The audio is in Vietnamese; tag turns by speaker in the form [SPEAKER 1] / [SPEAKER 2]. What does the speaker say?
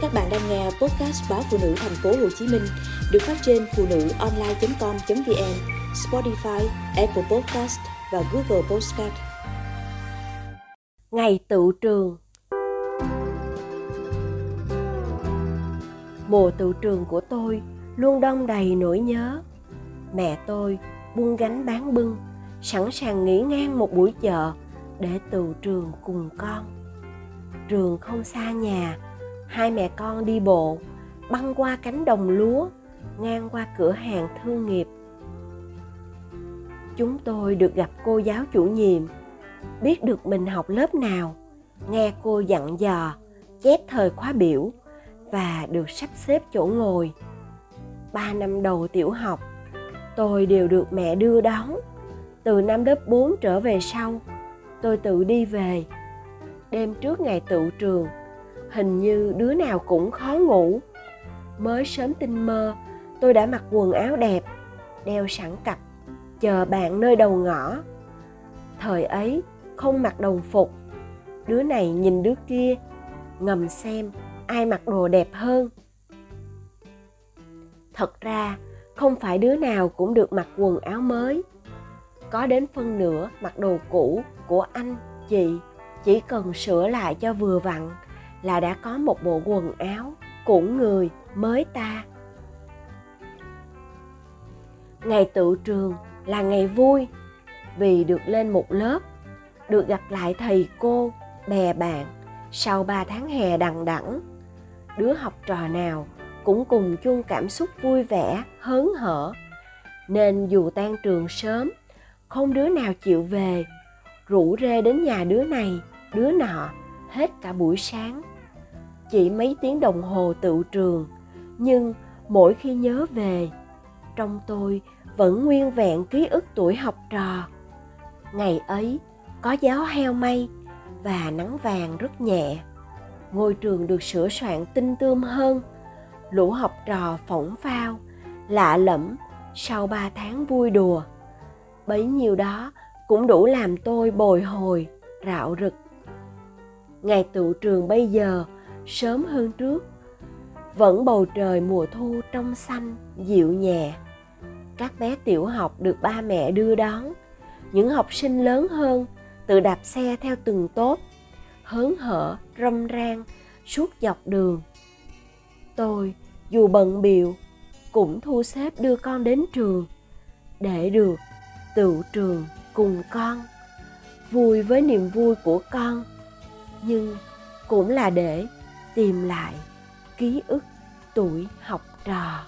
[SPEAKER 1] Các bạn đang nghe podcast báo phụ nữ thành phố Hồ Chí Minh được phát trên phụ nữ online.com.vn, Spotify, Apple Podcast và Google Podcast.
[SPEAKER 2] Ngày tự trường Mùa tự trường của tôi luôn đông đầy nỗi nhớ. Mẹ tôi buông gánh bán bưng, sẵn sàng nghỉ ngang một buổi chợ để tự trường cùng con. Trường không xa nhà, hai mẹ con đi bộ, băng qua cánh đồng lúa, ngang qua cửa hàng thương nghiệp. Chúng tôi được gặp cô giáo chủ nhiệm, biết được mình học lớp nào, nghe cô dặn dò, chép thời khóa biểu và được sắp xếp chỗ ngồi. Ba năm đầu tiểu học, tôi đều được mẹ đưa đón. Từ năm lớp 4 trở về sau, tôi tự đi về. Đêm trước ngày tự trường hình như đứa nào cũng khó ngủ. Mới sớm tinh mơ, tôi đã mặc quần áo đẹp, đeo sẵn cặp, chờ bạn nơi đầu ngõ. Thời ấy, không mặc đồng phục. Đứa này nhìn đứa kia, ngầm xem ai mặc đồ đẹp hơn. Thật ra, không phải đứa nào cũng được mặc quần áo mới. Có đến phân nửa mặc đồ cũ của anh, chị, chỉ cần sửa lại cho vừa vặn là đã có một bộ quần áo của người mới ta. Ngày tự trường là ngày vui, vì được lên một lớp, được gặp lại thầy cô, bè bạn sau ba tháng hè đằng đẵng. Đứa học trò nào cũng cùng chung cảm xúc vui vẻ, hớn hở. Nên dù tan trường sớm, không đứa nào chịu về. Rủ rê đến nhà đứa này, đứa nọ hết cả buổi sáng. Chỉ mấy tiếng đồng hồ tự trường, nhưng mỗi khi nhớ về, trong tôi vẫn nguyên vẹn ký ức tuổi học trò. Ngày ấy, có gió heo mây và nắng vàng rất nhẹ. Ngôi trường được sửa soạn tinh tươm hơn, lũ học trò phỏng phao, lạ lẫm sau ba tháng vui đùa. Bấy nhiêu đó cũng đủ làm tôi bồi hồi, rạo rực ngày tụ trường bây giờ, sớm hơn trước. Vẫn bầu trời mùa thu trong xanh, dịu nhẹ. Các bé tiểu học được ba mẹ đưa đón. Những học sinh lớn hơn tự đạp xe theo từng tốt hớn hở, râm ran, suốt dọc đường. Tôi, dù bận biệu cũng thu xếp đưa con đến trường, để được tựu trường cùng con. Vui với niềm vui của con nhưng cũng là để tìm lại ký ức tuổi học trò.